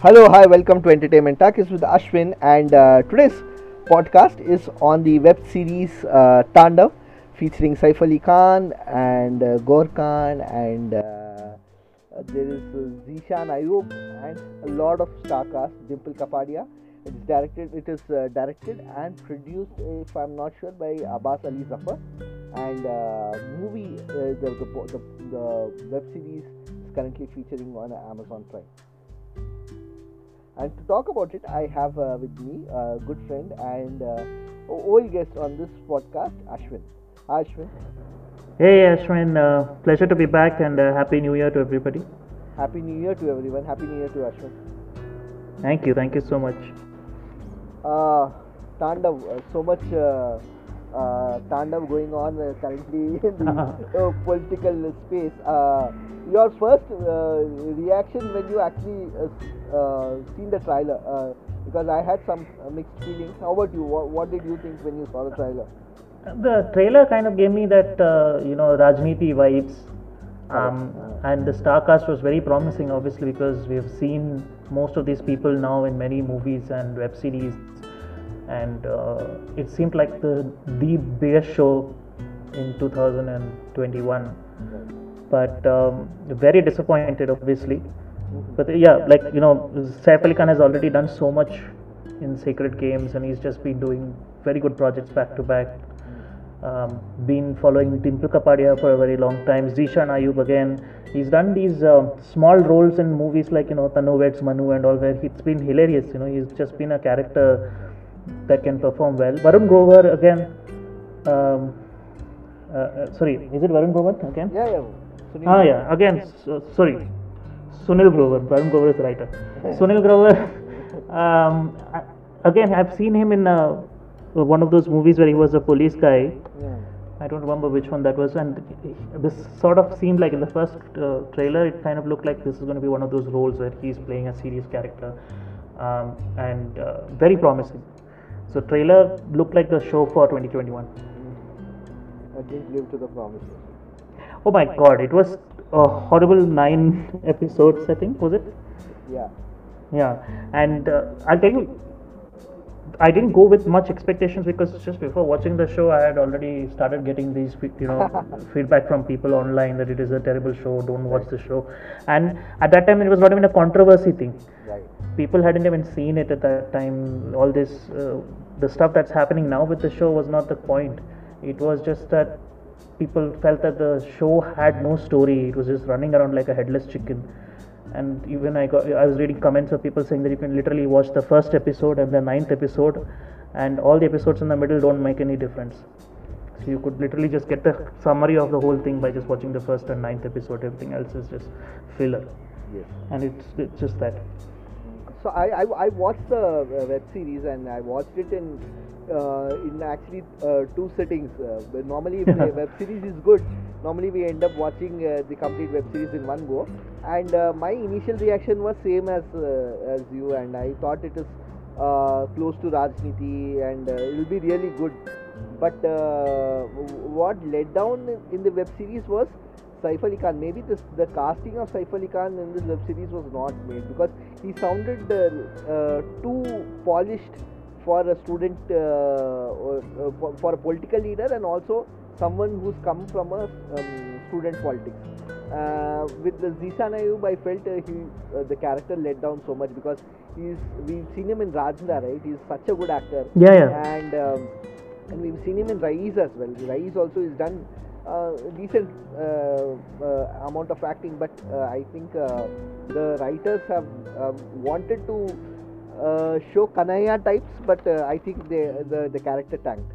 Hello, hi, welcome to Entertainment Talk. It's with Ashwin, and uh, today's podcast is on the web series uh, Tandav, featuring Saif Ali Khan and uh, Khan, and uh, there is Zishan Ayub and a lot of star cast. Dimple Kapadia. It is directed. It is uh, directed and produced, if I'm not sure, by Abbas Ali Zafar. And uh, movie, uh, the, the the the web series is currently featuring on Amazon Prime. And to talk about it, I have uh, with me a good friend and uh, old guest on this podcast, Ashwin. Hi, Ashwin. Hey Ashwin, uh, pleasure to be back and uh, happy new year to everybody. Happy New Year to everyone. Happy New Year to Ashwin. Thank you, thank you so much. Uh, Tandav, uh, so much uh, Tandav going on uh, currently in the uh, political space. Uh, your first uh, reaction when you actually uh, uh, seen the trailer? Uh, because I had some uh, mixed feelings. How about you? What, what did you think when you saw the trailer? The trailer kind of gave me that uh, you know Raajneeti vibes, um, and the star cast was very promising, obviously because we have seen most of these people now in many movies and web series, and uh, it seemed like the the biggest show in 2021. But um, very disappointed, obviously. But uh, yeah, like you know, Saif Ali Khan has already done so much in Sacred Games, and he's just been doing very good projects back to back. Um, been following Dimple Kapadia for a very long time. Zishan Ayub again. He's done these uh, small roles in movies like you know Tanu Weds Manu and all, where it's been hilarious. You know, he's just been a character that can perform well. Varun Grover again. Um, uh, uh, sorry, is it Varun Grover again? Yeah, yeah. Sunil. Ah, yeah. Again, so, sorry, Sunil Grover. Varun Grover is the writer. Sunil Grover. Um, again, I've seen him in uh, one of those movies where he was a police guy. Yeah. I don't remember which one that was, and this sort of seemed like in the first uh, trailer, it kind of looked like this is going to be one of those roles where he's playing a serious character, um, and uh, very promising. So trailer looked like the show for 2021. I didn't live to the promises. Oh my god, it was a horrible nine episodes, I think, was it? Yeah. Yeah, and uh, I'll tell you, I didn't go with much expectations because just before watching the show, I had already started getting these, you know, feedback from people online that it is a terrible show, don't watch the show. And at that time, it was not even a controversy thing. Right. People hadn't even seen it at that time. All this, uh, the stuff that's happening now with the show was not the point. It was just that people felt that the show had no story. It was just running around like a headless chicken. And even I got, I was reading comments of people saying that you can literally watch the first episode and the ninth episode, and all the episodes in the middle don't make any difference. So you could literally just get the summary of the whole thing by just watching the first and ninth episode. Everything else is just filler, Yes. and it's it's just that. So I, I, I watched the uh, web series and I watched it in uh, in actually uh, two settings. Uh, normally, if the web series is good, normally we end up watching uh, the complete web series in one go. And uh, my initial reaction was same as uh, as you, and I thought it is uh, close to Raajneeti and uh, it will be really good. But uh, what led down in- the web series was Saif Ali Khan. Maybe this the casting of Saif Ali Khan in this web series was not made because he sounded too polished for a student, or, for, for a political leader, and also someone who's come from a um, student politics. Uh, with the Zishan Ayub, I felt uh, he uh, the character let down so much because he's we've seen him in Rajda, right? He's such a good actor Yeah, yeah. and um, and we've seen him in Raees as well. Raees also has done uh, decent uh, uh, amount of acting, but uh, I think uh, the writers have um, wanted to uh, show Kanhaiya types, but uh, I think they, the the character tanked.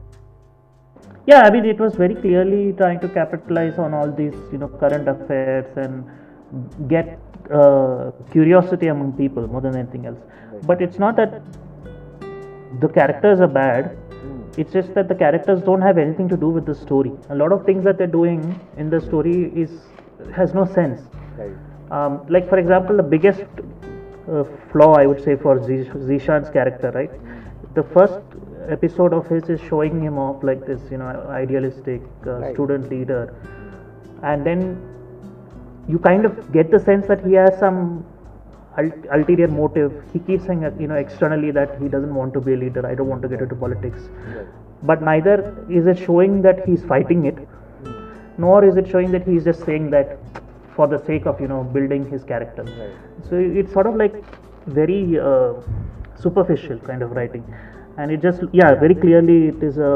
Yeah, I mean, it was very clearly trying to capitalize on all these, you know, current affairs and get uh, curiosity among people more than anything else. But it's not that the characters are bad. It's just that the characters don't have anything to do with the story. A lot of things that they're doing in the story is has no sense. Um, like for example, the biggest uh, flaw I would say for Zish- Zishan's character, right? The first episode of his is showing him off like this, you know, idealistic uh, Right. student leader, and then you kind of get the sense that he has some ul- ulterior motive. He keeps saying, you know, externally that he doesn't want to be a leader. I don't want to get into politics. Right. But neither is it showing that he's fighting it, nor is it showing that he's just saying that for the sake of you know building his character. Right. So it's sort of like very uh, superficial kind of writing, and it just yeah very clearly it is a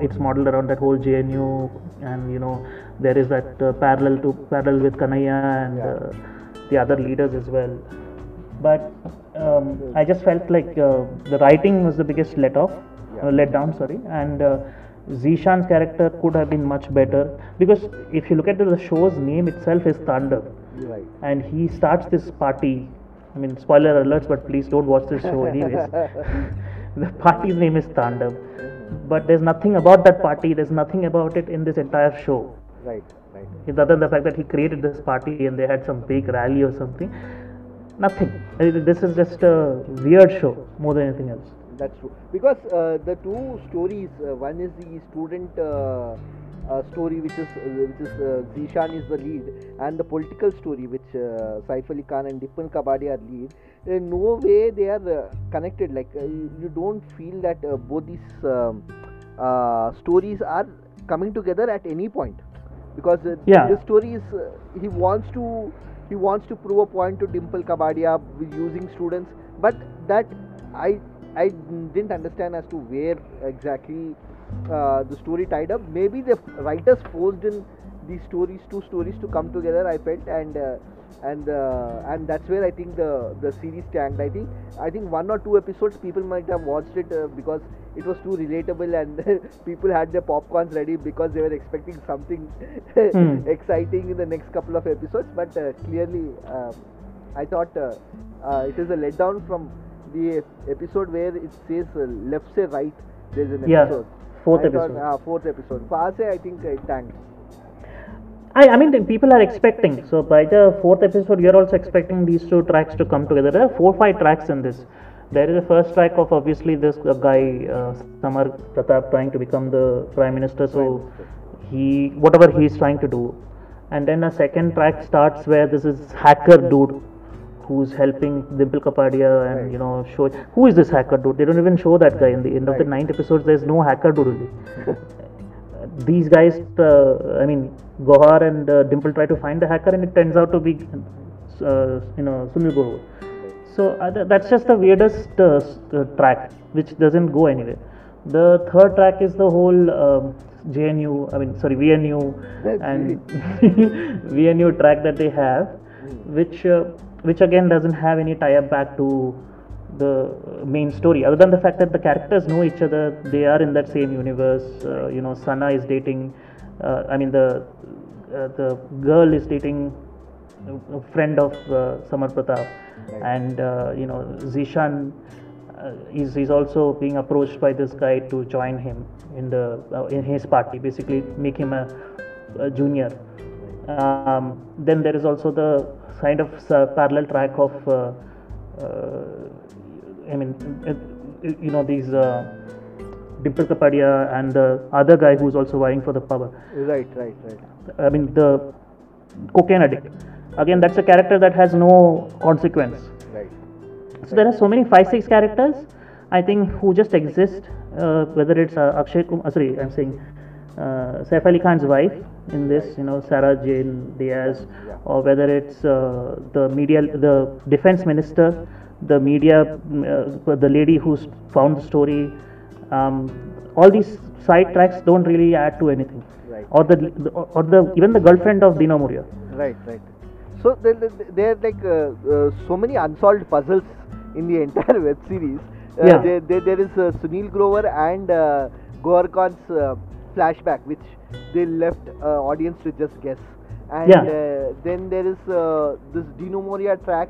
it's modeled around that whole JNU, and you know there is that uh, parallel to parallel with Kanhaiya and Yeah. uh, the other leaders as well. But um, I just felt like uh, the writing was the biggest let off, Yeah. uh, let down, sorry, and. Uh, Zishan's character could have been much better because if you look at the show's name itself is Tandav, Right. and he starts this party. I mean, spoiler alerts, but please don't watch this show anyways. The party's name is Tandav, but there's nothing about that party. There's nothing about it in this entire show. Right. Right. Other than the fact that he created this party and they had some big rally or something, nothing. This is just a weird show more than anything else. That's true. Because uh, the two stories, uh, one is the student uh, story, which is uh, which is uh, Zishan is the lead, and the political story, which uh, Saif Ali Khan and Kabadi are lead. In no way they are uh, connected. Like uh, you, you don't feel that uh, both these um, uh, stories are coming together at any point. Because uh, Yeah. this story is uh, he wants to he wants to prove a point to Dimple Kapadia using students, but that I I didn't understand as to where exactly uh, the story tied up. Maybe the writers forced in these stories, two stories to come together. I felt, and uh, and uh, and that's where I think the the series tanked. I think I think one or two episodes people might have watched it uh, because it was too relatable and people had their popcorns ready because they were expecting something Hmm. exciting in the next couple of episodes. But uh, clearly, um, I thought uh, uh, it is a letdown from the episode where it says uh, left say right. There's an Yeah, episode. Fourth I thought, episode. uh, fourth episode. Say I think it tanked. I, I mean, people are expecting. So by the fourth episode, you're also expecting these two tracks to come together. There are four, five tracks in this. There is a first track of obviously this uh, guy uh, Samar Pratap trying to become the prime minister. So he whatever he's trying to do, and then a second track starts where this is hacker dude who's helping Dimple Kapadia and Right. you know show who is this hacker dude. They don't even show that guy in the end of the Right. ninth episodes. There's no hacker dude. Really these guys, uh, I mean, Gohar and uh, Dimple try to find the hacker, and it turns out to be, uh, you know, Sunil Grover. So uh, that's just the weirdest uh, uh, track, which doesn't go anywhere. The third track is the whole um, JNU, I mean, sorry, VNU That's and VNU track that they have, which uh, which again doesn't have any tie-up back to the main story other than the fact that the characters know each other. They are in that same universe. Uh, you know sana is dating uh, i mean the uh, the girl is dating a- friend of uh, samar pratap. Right. and uh, you know zishan uh, is, is also being approached by this guy to join him in the uh, in his party basically make him a, a junior. Um, then there is also the kind of uh, parallel track of uh, uh, I mean, uh, you know, these uh, Dimple Kapadia and the other guy who's also vying for the power. Right, right, right. I mean, the cocaine addict. Again, that's a character that has no consequence. Right. So there are so many five, six characters, I think, who just exist. Uh, whether it's uh, Akshay Kumar, sorry, I'm saying uh, Saif Ali Khan's wife in this, you know, Sarah Jane Dias, or whether it's uh, the media, the defense minister, the media, uh, the lady who's found the story. Um, all these side tracks don't really add to anything. Right. Or the, the or the even the girlfriend of Dino Morea. Right, right. So there, there- are like uh, uh, so many unsolved puzzles in the entire web series. Uh, Yeah. there, there, there is uh, Sunil Grover and uh, Khan's uh, flashback, which they left uh, audience to just guess. And Yeah. uh, then there is uh, this Dino Morea track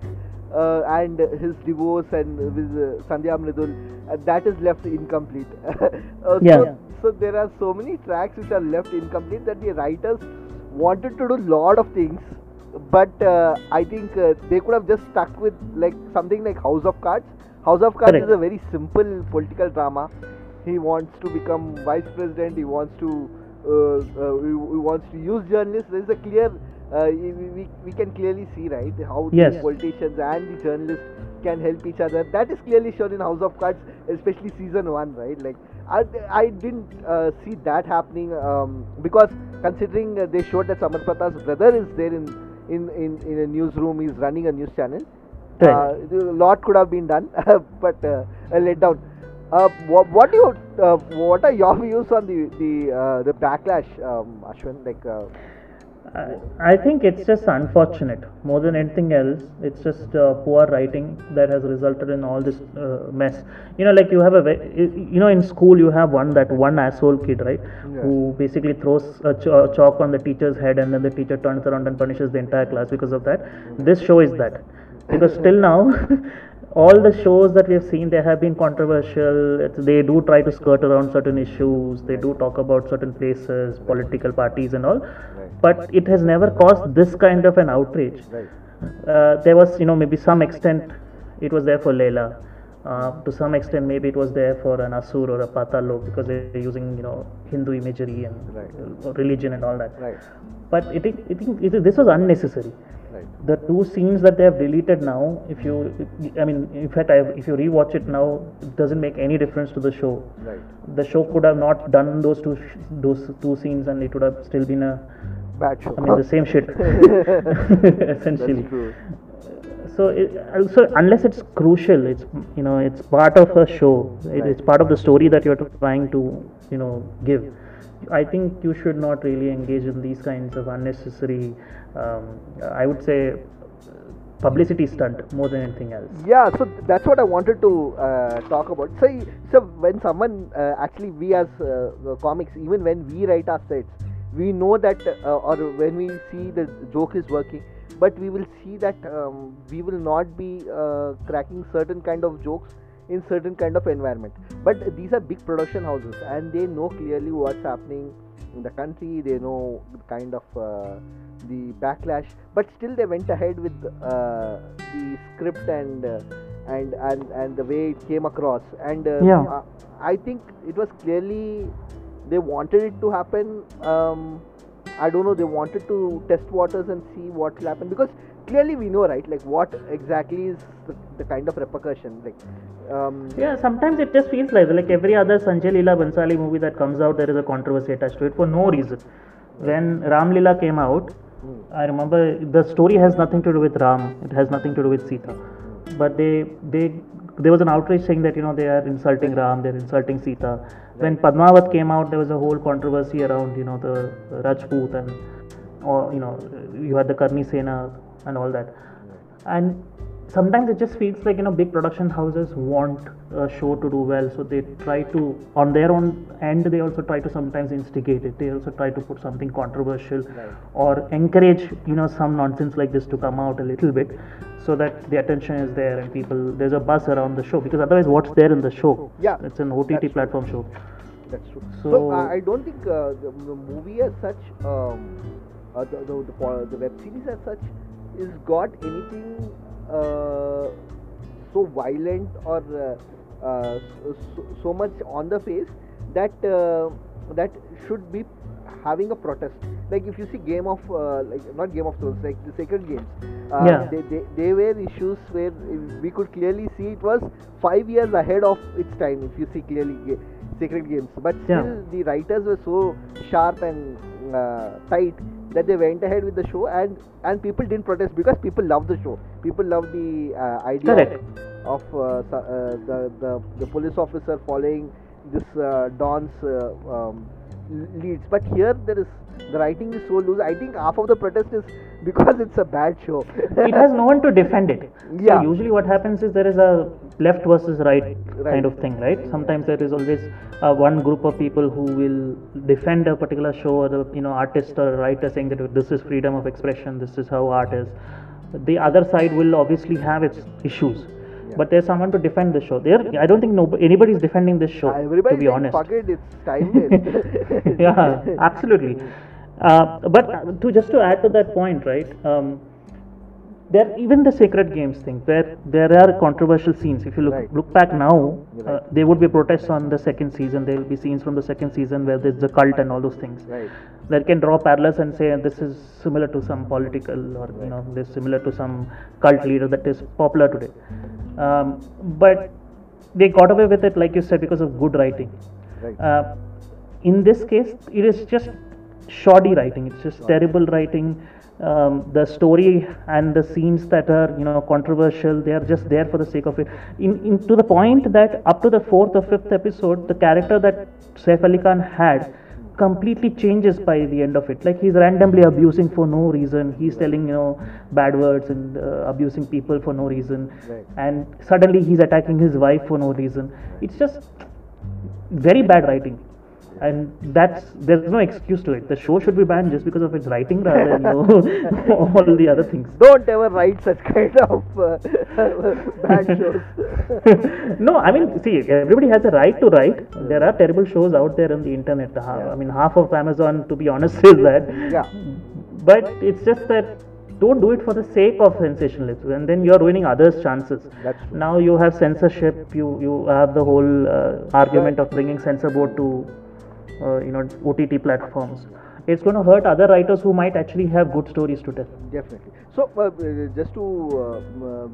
uh, and his divorce and with uh, Sandhya Mridul. Uh, that is left incomplete. uh, Yeah. So, so there are so many tracks which are left incomplete that the writers wanted to do lot of things but uh, i think uh, they could have just stuck with like something like house of cards house of cards Correct. is a very simple political drama he wants to become vice president he wants to uh, uh, he, he wants to use journalists there is a clear uh, we, we, can clearly see right how Yes. the politicians and the journalists can help each other. That is clearly shown in House of Cards, especially season one, right? Like I, I didn't uh, see that happening um, because considering uh, they showed that Samar Pratap's brother is there in in, in, in a newsroom, he's running a news channel. Right. Uh, a lot could have been done, but uh, a letdown. Uh, what, what do you? Uh, what are your views on the the uh, the backlash, um, Ashwin? Like, uh, I, I think it's just unfortunate more than anything else. It's just uh, poor writing that has resulted in all this uh, mess. You know, like you have a, ve- you know, in school you have one that one asshole kid, right? Yeah. Who basically throws a ch- uh, chalk on the teacher's head and then the teacher turns around and punishes the entire class because of that. This show is that. Because till now, all the shows that we have seen, they have been controversial. It's, they do try to skirt around certain issues. They do talk about certain places, political parties, and all. But it has never caused this kind of an outrage. Uh, there was, you know, maybe some extent it was there for Leila. Uh, to some extent, maybe it was there for an Asur or a Paatal Lok because they're using, you know, Hindu imagery and religion and all that. right, But it, it, it, it, this was unnecessary right, the two scenes that they have deleted now if you i mean in fact I, if you rewatch it now it doesn't make any difference to the show. Right. the show could have not done those two sh- those two scenes and it would have still been a Bad show. i mean the same shit. Essentially. That's true. so it, also unless it's crucial it's you know it's part of a show. It, it's part of the story that you're trying to you know give i think you should not really engage in these kinds of unnecessary um, i would say publicity stunt more than anything else Yeah, so that's what I wanted to uh, talk about. So, so when someone uh, actually we as uh, comics, even when we write our sets, we know that, uh, or when we see the joke is working, but we will see that um, we will not be uh, cracking certain kind of jokes in certain kind of environment. But these are big production houses, and they know clearly what's happening in the country. They know the kind of. Uh, the backlash but still they went ahead with uh, the script and uh, and and and the way it came across and uh, Yeah. i think it was clearly they wanted it to happen um, i don't know they wanted to test waters and see what will happen because clearly we know right like what exactly is the, the kind of repercussion like um, yeah sometimes it just feels like like every other sanjay leela bhansali movie that comes out there is a controversy attached to it for no reason when ram leela came out hmm, I remember the story has nothing to do with Ram. It has nothing to do with Sita. But they they there was an outrage saying that you know they are insulting Ram, they're insulting Sita. When Padmavat came out, there was a whole controversy around you know the Rajput and or you know you had the Karni Sena and all that. And sometimes it just feels like you know big production houses want a show to do well, so they try to on their own end they also try to sometimes instigate it. They also try to put something controversial Right. or encourage you know some nonsense like this to come out a little bit so that the attention is there and people there's a buzz around the show because otherwise what's there in the show Yeah, it's an ott that's true. platform show That's true. So, So- I, I don't think uh, the, the movie as such, um, uh, the, the, the, the web series as such, is got anything uh, so violent or uh, uh, so, so much on the face that uh, that should be having a protest. Like if you see Game of uh, like not Game of Thrones, like the Sacred Games, uh, Yeah. they, they they were issues where we could clearly see it was five years ahead of its time. If you see clearly Sacred Games, but Yeah. still the writers were so sharp and uh, tight that they went ahead with the show and and people didn't protest because people love the show. People love the uh, idea Correct. of, uh, uh, the, the the police officer following this uh, Don's uh, um, leads. But here there is the writing is so loose. I think half of the protest is because it's a bad show. it has no one to defend it Yeah. so usually what happens is there is a left versus right, Right. kind of thing right sometimes there is always uh, one group of people who will defend a particular show or the you know artist or writer saying that this is freedom of expression this is how art is the other side will obviously have its issues Yeah. but there's someone to defend the show there i don't think nobody, anybody is defending this show Everybody to be honest fuck it, it's time yeah, absolutely. Uh, but to just to add to that point, right? Um, there even the sacred games thing where there are controversial scenes. If you look Right. look back now uh, there would be protests on the second season. There will be scenes from the second season where there's the cult and all those things. Right. that can draw parallels and say this is similar to some political or you know this similar to some cult leader that is popular today. Um, but they got away with it like you said because of good writing. Right. uh, in this case it is just shoddy writing. It's just terrible writing um, the story and the scenes that are you know controversial they are just there for the sake of it. In, in to the point that up to the fourth or fifth episode the character that Saif Ali Khan had completely changes by the end of it. Like he's randomly abusing for no reason. He's telling you know bad words and uh, abusing people for no reason. Right. and suddenly he's attacking his wife for no reason. It's just very bad writing and that's there's no excuse to it. The show should be banned just because of its writing rather than you know, all the other things. Don't ever write such kind of uh, bad shows. no i mean see everybody has a right to write. There are terrible shows out there on the internet. I mean half of amazon to be honest is that. Yeah. but it's just that don't do it for the sake of sensationalism and then you're ruining others chances. Now you have censorship you you have the whole uh, argument of bringing censor board to you know ott platforms it's going to hurt other writers who might actually have good stories to tell Definitely. So, uh, uh, just to uh, uh,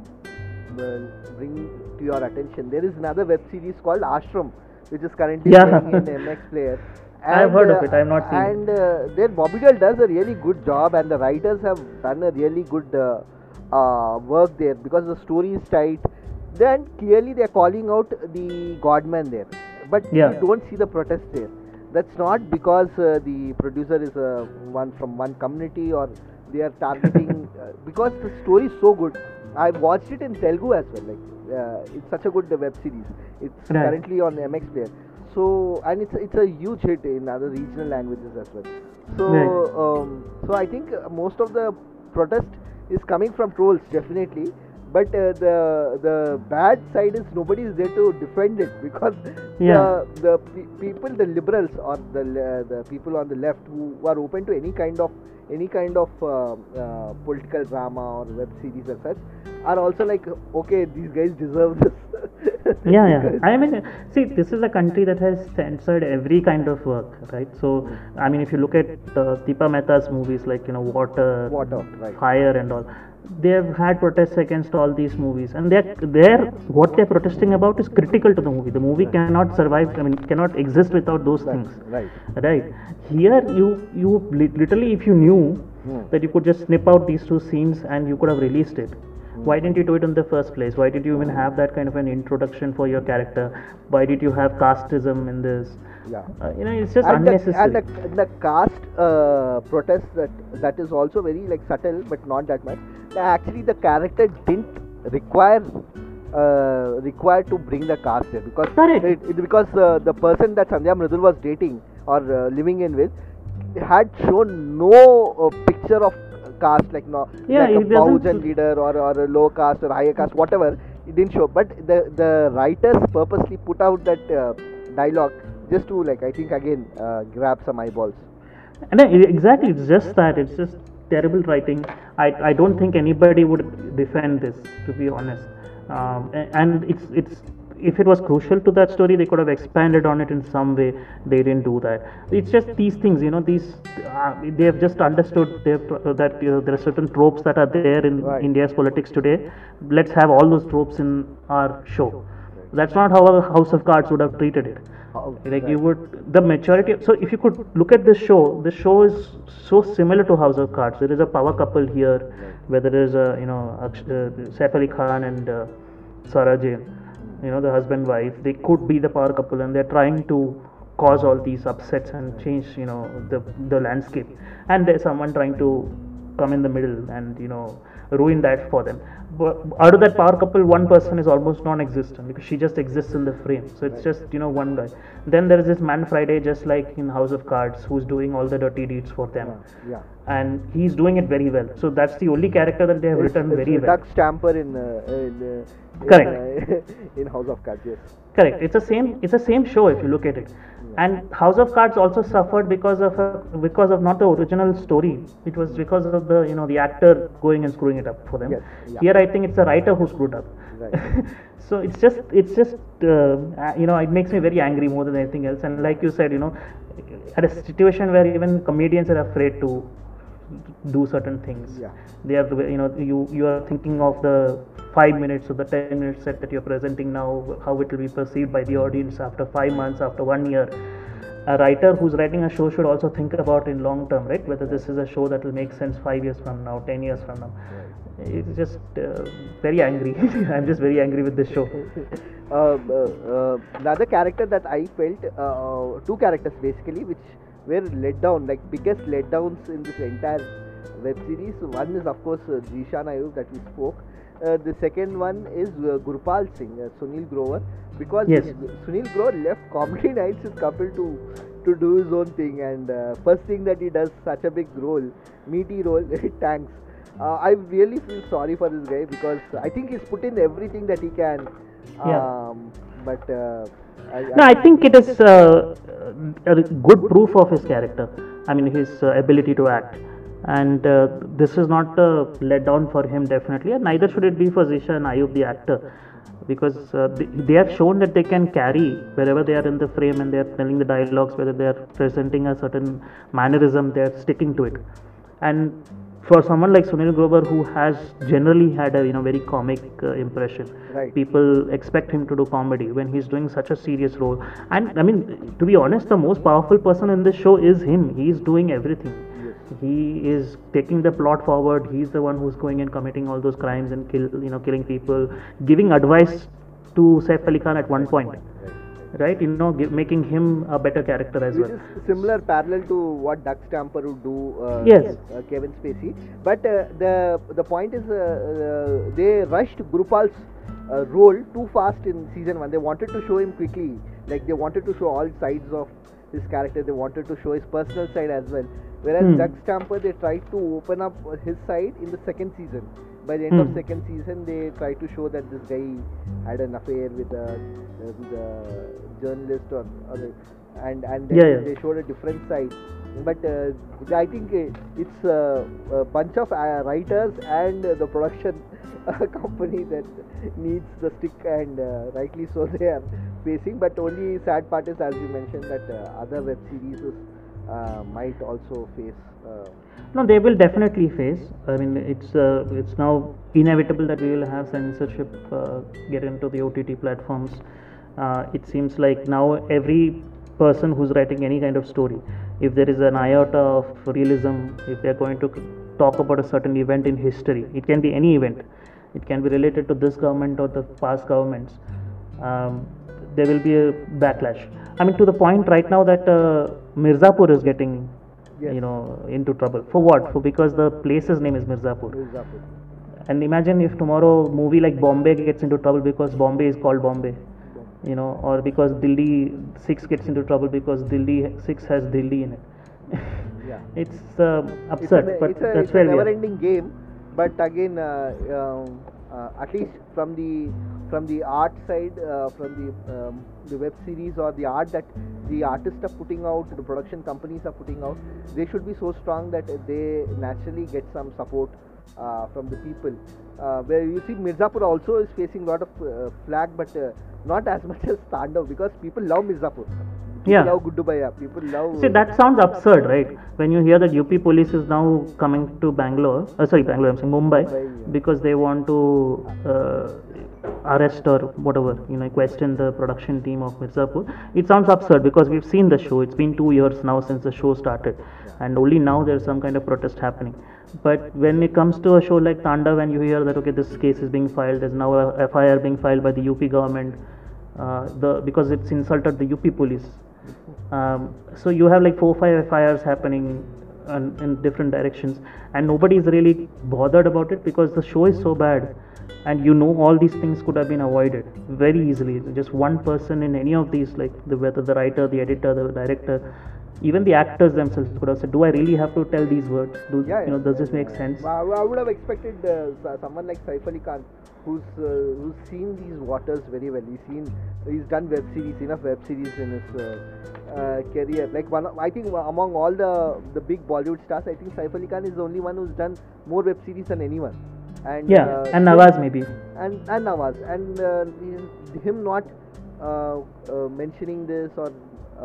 bring to your attention, there is another web series called Ashram, which is currently Yeah. playing in MX Player. I've heard of uh, it, I have not seen it. And uh, there, Bobby Deol does a really good job, and the writers have done a really good uh, uh, work there because the story is tight. Then clearly they are calling out the Godman there, but Yeah. you don't see the protest there. That's not because uh, the producer is uh, one from one community or they are targeting uh, because the story is so good. I watched it in Telugu as well. Like uh, it's such a good uh, web series. It's Right. currently on MX Player. So and it's it's a huge hit in other regional languages as well. So Right. um, so I think most of the protest is coming from trolls definitely. But uh, the the bad side is nobody is there to defend it because Yeah. the the pe- people, the liberals or the le- the people on the left who are open to any kind of any kind of uh, uh, political drama or web series as such are also like okay these guys deserve this. yeah yeah i mean see this is a country that has censored every kind of work right so i mean if you look at uh, deepa mehta's movies like you know water Water, right. fire and all they have had protests against all these movies. And they're they're what they're protesting about is critical to the movie. The movie cannot survive i mean cannot exist without those Right, things. right. right. Here you you literally if you knew Hmm. that you could just snip out these two scenes and you could have released it why didn't you do it in the first place? Why did you even have that kind of an introduction for your character? Why did you have casteism in this Yeah. uh, you know it's just and the, unnecessary and the, the caste uh, protest that that is also very like subtle but not that much actually the character didn't require uh, required to bring the caste there because Correct. it, it- because uh, the person that Sandhya Mridul was dating or uh, living in with had shown no uh, picture of caste like no Yeah, like a Bahujan leader or, or a low caste or higher caste whatever it didn't show but the the writers purposely put out that uh, dialogue just to like I think again uh, grab some eyeballs And e- exactly, it's just that. It's just terrible writing. I, I don't think anybody would defend this, to be honest. Um, and it's it's if it was crucial to that story, they could have expanded on it in some way. They didn't do that. It's just these things, you know. These uh, they have just understood uh, that you know, there are certain tropes that are there in Right. India's politics today. Let's have all those tropes in our show. That's not how a House of Cards would have treated it. Like you would the maturity so if you could look at this show the show is so similar to house of cards. There is a power couple here where there is a you know uh, Saif Ali Khan and uh, Sarah Jane you know the husband wife they could be the power couple and they're trying to cause all these upsets and change you know the the landscape. And there's someone trying to come in the middle and you know ruin that for them out of that power couple one person is almost non-existent because she just exists in the frame. So it's just you know one guy. Then there is this man friday just like in house of cards who's doing all the dirty deeds for them. Yeah. And he's doing it very well. So that's the only character that they have It's- written it's very well. Doug Stamper in, uh, in uh, Correct. in House of Cards. Yes. Correct. It's the same. It's the same show if you look at it. And House of Cards also suffered because of a, because of not the original story. It was because of the you know the actor going and screwing it up for them. Yes, yeah. Here I think it's the writer who screwed up. Right. so it's just it's just uh, uh, you know it makes me very angry more than anything else. And like you said, you know, at a situation where even comedians are afraid to do certain things. Yeah. They are you know you you are thinking of the five minutes or the ten minute set that you're presenting now, how it will be perceived by the audience after five months, after one year. A writer who's writing a show should also think about in long term, right? Whether this is a show that will make sense five years from now, ten years from now. It's just uh, very angry. I'm just very angry with this show. uh, uh, uh, character that I felt, uh, two characters basically, which were let down, like biggest letdowns in this entire web series. One is of course uh, Zishan Ayub that we spoke. Uh, the second one is uh, Gurpal Singh, uh, Sunil Grover, because Yes. Sunil Grover left Comedy Nights with Kapil to to do his own thing, and uh, first thing that he does such a big role, meaty role, it tanks. Uh, I really feel sorry for this guy because I think he's put in everything that he can. Yeah. Um, but uh, I, No, I think it is uh, a good proof of his character. I mean, his uh, ability to act. And uh, this is not a letdown for him, definitely. And neither should it be for Zishan Ayub, the actor. Because uh, they, they have shown that they can carry wherever they are in the frame and they are telling the dialogues, whether they are presenting a certain mannerism, they are sticking to it. And for someone like Sunil Grover, who has generally had a you know very comic uh, impression, Right. people expect him to do comedy when he's doing such a serious role and i mean to be honest the most powerful person in this show is him he's doing everything he is taking the plot forward he's the one who's going and committing all those crimes and kill you know killing people giving advice to Saif Ali Khan at one point right you know give, making him a better character as Which well is similar parallel to what Doug Stamper would do. Uh, Yes. uh, Kevin Spacey. But uh, the the point is, uh, uh, they rushed Gurpal's uh, role too fast in season one. They wanted to show him quickly, like they wanted to show all sides of his character. They wanted to show his personal side as well. Whereas Hmm. Doug Stamper, they tried to open up his side in the second season. By the end of Hmm. second season, they tried to show that this guy had an affair with a, with a journalist or, the, and and then Yeah, yeah. they showed a different side. But uh, I think uh, it's uh, a bunch of uh, writers and uh, the production company that needs the stick, and uh, rightly so they are But only sad part is, as you mentioned, that uh, other web series uh, might also face. Uh, No, they will definitely face. I mean, it's it's now inevitable that we will have censorship get into the OTT platforms. It seems like now every person who's writing any kind of story, if there is an iota of realism, if they are going to talk about a certain event in history, it can be any event. It can be related to this government or the past governments. Um, there will be a backlash. I mean, to the point right now that uh, Mirzapur is getting Yes. you know into trouble for what for because the place's name is mirzapur Mirzapur. and imagine if tomorrow movie like bombay gets into trouble because bombay is called bombay you know or because delhi 6 gets into trouble because delhi 6 has delhi in it Yeah. it's uh, It's, absurd but it's a, that's it's a where are never-ending game. But again, uh, um, at least from the from the art side, uh, from the um, the web series or the art that the artists are putting out, the production companies are putting out, they should be so strong that they naturally get some support uh, from the people. Uh, where you see Mirzapur also is facing a lot of uh, flag, but uh, not as much as Tandav because people love Mirzapur. People Yeah. love. People love. See, that sounds absurd, right? When you hear that UP police is now coming to Bangalore, uh, sorry, Bangalore, I'm saying Mumbai, Mumbai, because they want to uh, arrest or whatever, you know, question the production team of Mirzapur. It sounds absurd because we've seen the show. It's been two years now since the show started, and only now there's some kind of protest happening. But when it comes to a show like Tandav, and you hear that okay, this case is being filed, there's now a FIR being filed by the UP government, uh, the because it's insulted the UP police. Um, so you have like four five fires happening in, in different directions, and nobody is really bothered about it because the show is so bad, and you know all these things could have been avoided very easily. Just one person in any of these, like the whether the writer, the editor, the director, even the actors themselves could have said, "Do I really have to tell these words? Do Yeah, you know? Does this make sense?" I, I would have expected uh, someone like Saif Ali Khan, who's uh, who's seen these waters very well. He's seen, he's done web series, enough web series in his uh, uh, career. Like one, of- I think among all the the big Bollywood stars, I think Saif Ali Khan is the only one who's done more web series than anyone. And Yeah, uh, and Nawaz maybe. and and Nawaz and uh, him not uh, uh, mentioning this or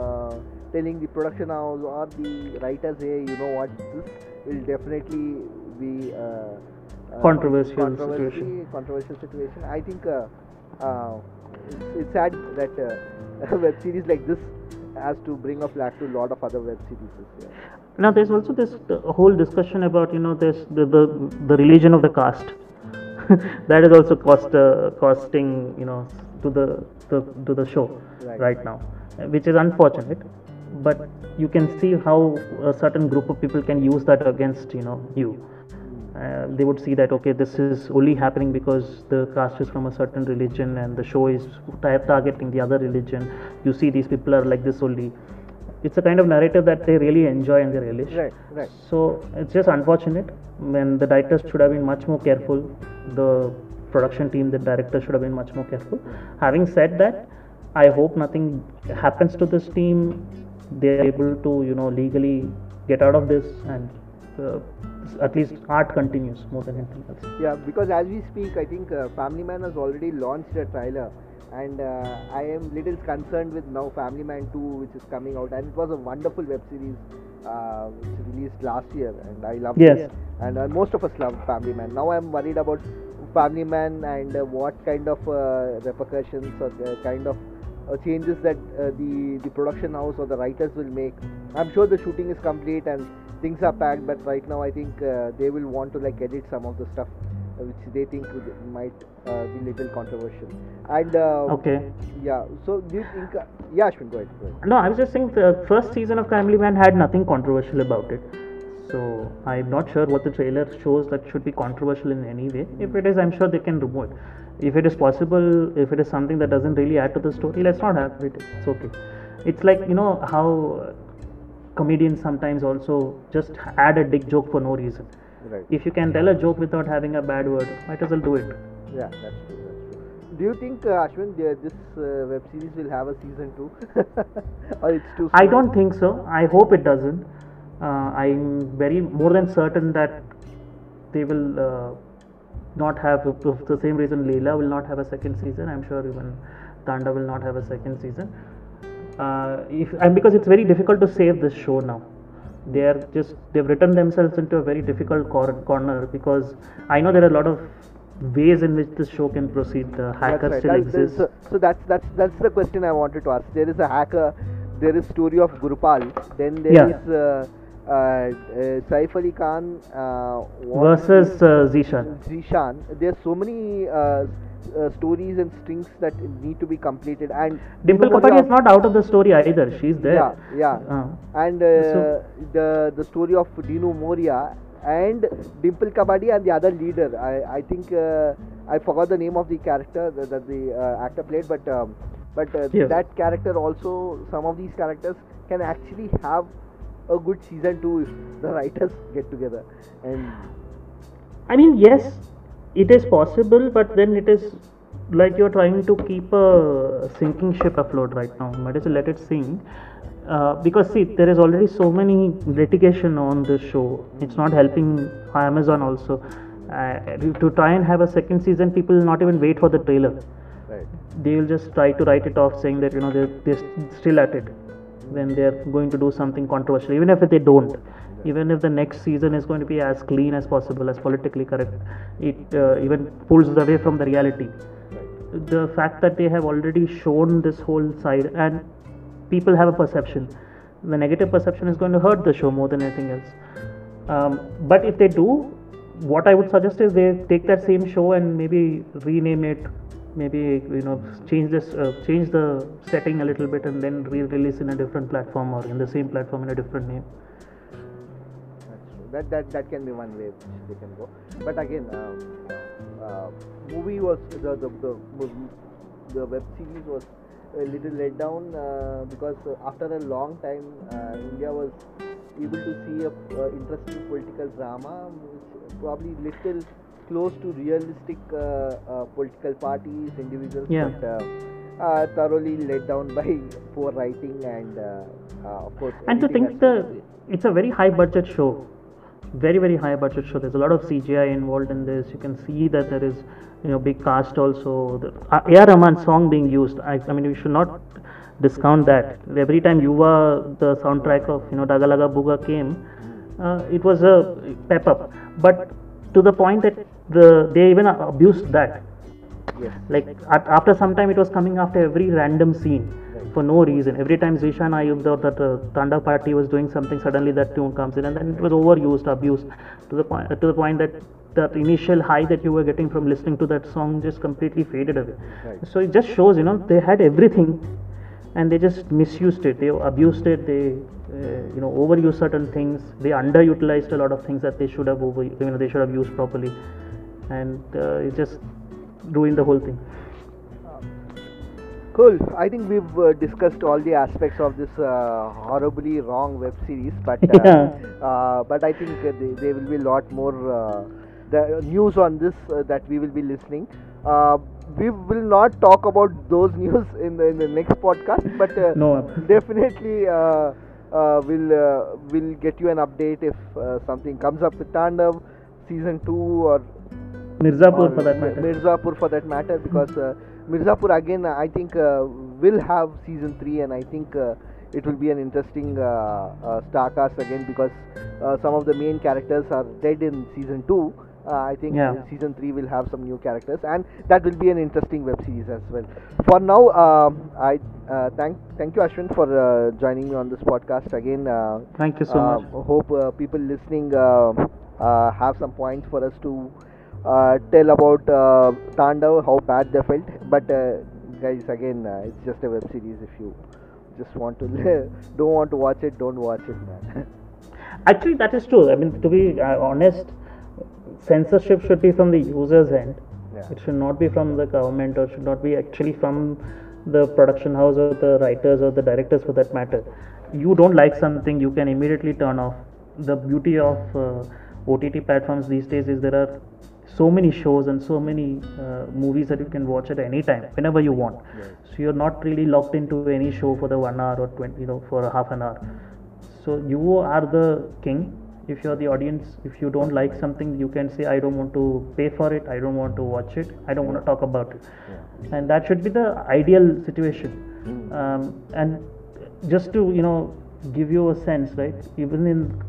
uh, telling the production house or the writers, hey, you know what, this will definitely be uh, uh, Controversial controversy- situation. Controversial situation. I think uh, uh, it's, it's sad that uh, a web series like this has to bring a flag to a lot of other web series. Yeah. Now there's also this whole discussion about you know this the the, the religion of the caste. that is also cost uh, costing you know to the, the to the show Right. right now, which is unfortunate. But you can see how a certain group of people can use that against you know you. Uh, they would see that okay, this is only happening because the cast is from a certain religion and the show is tar- targeting the other religion. You see, these people are like this only. It's a kind of narrative that they really enjoy and they relish. Right, right. So it's just unfortunate when the directors should have been much more careful. The production team, the director should have been much more careful. Having said that, I hope nothing happens to this team. They're able to, you know, legally get out of this and uh, at least art continues more than anything else. Yeah, because as we speak, I think uh, Family Man has already launched a trailer, and uh, I am little concerned with now Family Man 2, which is coming out, and it was a wonderful web series uh, which released last year, and I loved Yes. it. And uh, most of us love Family Man. Now I'm worried about Family Man and uh, what kind of uh, repercussions or the kind of uh, changes that uh, the the production house or the writers will make. I'm sure the shooting is complete and things are packed, but right now I think uh, they will want to like edit some of the stuff uh, which they think might uh, be little controversial. And uh, Okay. yeah, so do you think? Uh, yeah, Ashwin, go ahead. Go ahead. No, I was just saying the first season of Family Man had nothing controversial about it. So I'm not sure what the trailer shows that should be controversial in any way. If it is, I'm sure they can remove it. If it is possible, if it is something that doesn't really add to the story, let's not have it. It's okay. It's like you know how comedians sometimes also just add a dick joke for no reason. Right. If you can tell a joke without having a bad word, might as well do it. Yeah, that's true. That's true. Do you think, uh, Ashwin, this uh, web series will have a season two, or it's too? I don't think so. I hope it doesn't. Uh, I'm very more than certain that they will uh, not have, of the same reason Leila will not have a second season. I'm sure even Tanda will not have a second season. Uh, if and because it's very difficult to save this show now. They are just they've written themselves into a very difficult cor- corner because I know there are a lot of ways in which this show can proceed. The hacker That's still right. Exists. So, so that's that's that's the question I wanted to ask. There is a hacker. There is story of Gurupal. Then there Yeah. is uh, Saif Ali Khan uh, versus uh, Zishan. Zishan. There's so many uh, uh, stories and strings that need to be completed. And Dimple Dino Morea- Kapadi is not out of the story either. She's there. Yeah, yeah. Uh, and uh, So- the the story of Dino Morea and Dimple Kabadi and the other leader. I I think uh, I forgot the name of the character that, that the uh, actor played, but um, but uh, Yeah. that character also some of these characters can actually have a good season two if the writers get together and I mean, yes, it is possible, but then it is like you're trying to keep a sinking ship afloat right now. Might as well let it sink. Uh, because see, there is already so many litigation on this show. It's not helping Amazon also. Uh, to try and have a second season, people will not even wait for the trailer. right. They will just try to write it off, saying that you know they're, they're still at it when they're going to do something controversial. Even if they don't, even if the next season is going to be as clean as possible, as politically correct, it uh, even pulls away from the reality. The fact that they have already shown this whole side and people have a perception, the negative perception is going to hurt the show more than anything else. Um, but if they do, what I would suggest is they take that same show and maybe rename it, maybe you know change this, uh, change the setting a little bit, and then re-release in a different platform or in the same platform in a different name. That that that can be one way they can go. But again, um, uh, movie was the the the, the web series was a little let down uh, because uh, after a long time, uh, India was able to see a uh, interesting political drama, which probably little close to realistic uh, uh, political parties, individuals, Yeah. but uh, uh, thoroughly let down by poor writing and, uh, uh, of course, and to think the it's a very high budget show. Very very high budget show. There's a lot of cgi involved in this. You can see that there is you know big cast also. The ar rahman song being used I, I mean we should not discount that. Every time yuva the soundtrack of you know daga dagalaga buga came uh, it was a pep up. But to the point that the they even abused that. Yes. like at, after some time it was coming after every random scene. For no reason. Every time zishan ayub or that uh, tanda party was doing something suddenly that tune comes in and then it was overused abused to the point to the point that that initial high that you were getting from listening to that song just completely faded away. Right. so it just shows you know they had everything and they just misused it. They abused it. They uh, you know overused certain things. They underutilized a lot of things that they should have over you know they should have used properly and uh, just ruined the whole thing Cool. I think we've uh, discussed all the aspects of this uh, horribly wrong web series, but uh, Yeah. uh, but I think uh, there, will be a lot more uh, the news on this uh, that we will be listening. Uh, we will not talk about those news in the, in the next podcast, but uh, No. definitely uh, uh, we'll uh, we'll get you an update if uh, something comes up with Tandav season two or Mirzapur or for that matter. Mirzapur for that matter, because uh, Mirzapur again, I think uh, will have season three, and I think uh, it will be an interesting uh, uh, star cast again because uh, some of the main characters are dead in season two. Uh, I think Yeah. uh, season three will have some new characters, and that will be an interesting web series as well. For now, um I uh, thank thank you Ashwin for uh, joining me on this podcast again. Uh, Thank you so uh, much. Hope uh, people listening uh, uh, have some points for us to uh, tell about uh, Tandav, how bad they felt. But uh, guys, again, uh, it's just a web series. If you just want to don't want to watch it, don't watch it, man. Actually, that is true. I mean, to be uh, honest, censorship should be from the user's end. Yeah. It should not be from the government or should not be actually from the production house or the writers or the directors for that matter. You don't like something, you can immediately turn off. The beauty of uh, OTT platforms these days is there are so many shows and so many uh, movies that you can watch at any time, whenever you want. So you're not really locked into any show for the one hour or 20, you know, for a half an hour. So you are the king. If you're the audience, if you don't like something, you can say, I don't want to pay for it, I don't want to watch it, I don't want to talk about it. And that should be the ideal situation. Mm. Um, and just to, you know, give you a sense, right? Even in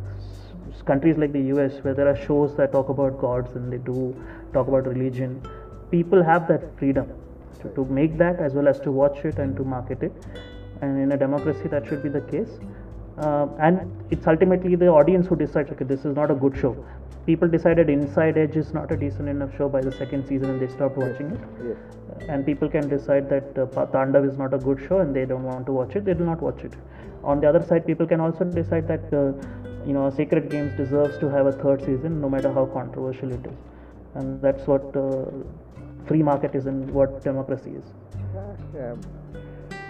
countries like the US, where there are shows that talk about gods and they do talk about religion, people have that freedom to, to make that as well as to watch it and to market it. And in a democracy, that should be the case. Uh, and it's ultimately the audience who decides, okay, this is not a good show. People decided Inside Edge is not a decent enough show by the second season and they stopped watching it. yes. And people can decide that uh, Tandav is not a good show and they don't want to watch it, they will not watch it. On the other side, people can also decide that uh, you know Sacred Games deserves to have a third season, no matter how controversial it is. And that's what uh, free market is and what democracy is. Yeah.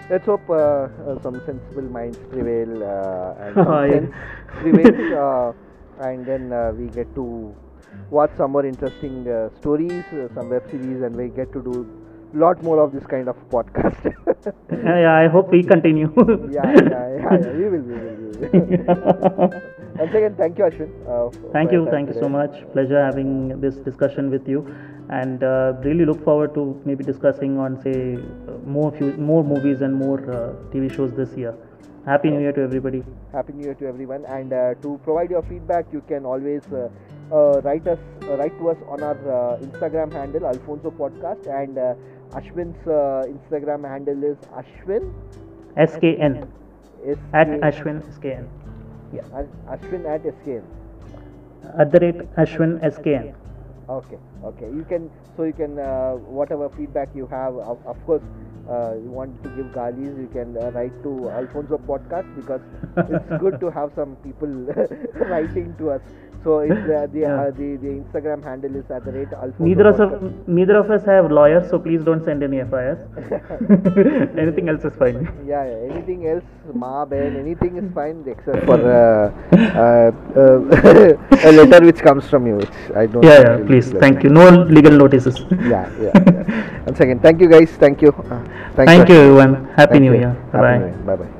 Let's hope uh, uh, some sensible minds prevail uh, and sense prevails, uh, and then uh, we get to watch some more interesting uh, stories, uh, some web series, and we get to do lot more of this kind of podcast. yeah, yeah, I hope we continue. yeah, yeah, yeah, yeah, we will, we will, we will. Once again, thank you, Ashwin. Uh, Thank you, thank you so much. Pleasure having this discussion with you, and uh, really look forward to maybe discussing on say uh, more few, more movies and more uh, TV shows this year. Happy New Year to everybody. Happy New Year to everyone. And uh, to provide your feedback, you can always uh, uh, write us, uh, write to us on our uh, Instagram handle Alfonso Podcast, and uh, Ashwin's uh, Instagram handle is Ashwin. SKN S at Ashwin SKN. Yeah. Ashwin at SKN. At the rate Ashwin SKN. Okay, okay. You can so you can uh, whatever feedback you have. Of, of course, uh, you want to give galis, you can uh, write to Alfonso Podcast because it's good to have some people writing to us. So it's uh, the, Yeah. uh, the the Instagram handle is at the rate Alfonso Neither of us, neither of us have lawyers, so please don't send any FIRs. Anything else is fine. Yeah, yeah, anything else, Ma, Ben, anything is fine except for uh, uh, uh, a letter which comes from you, which I don't. Yeah, yeah. Please, thank you. No legal notices. Yeah, yeah, yeah. Once again, thank you guys. Thank you. Uh, thanks Thank you, everyone. Happy Thank New you. Year. Happy Bye. New Year. Bye bye.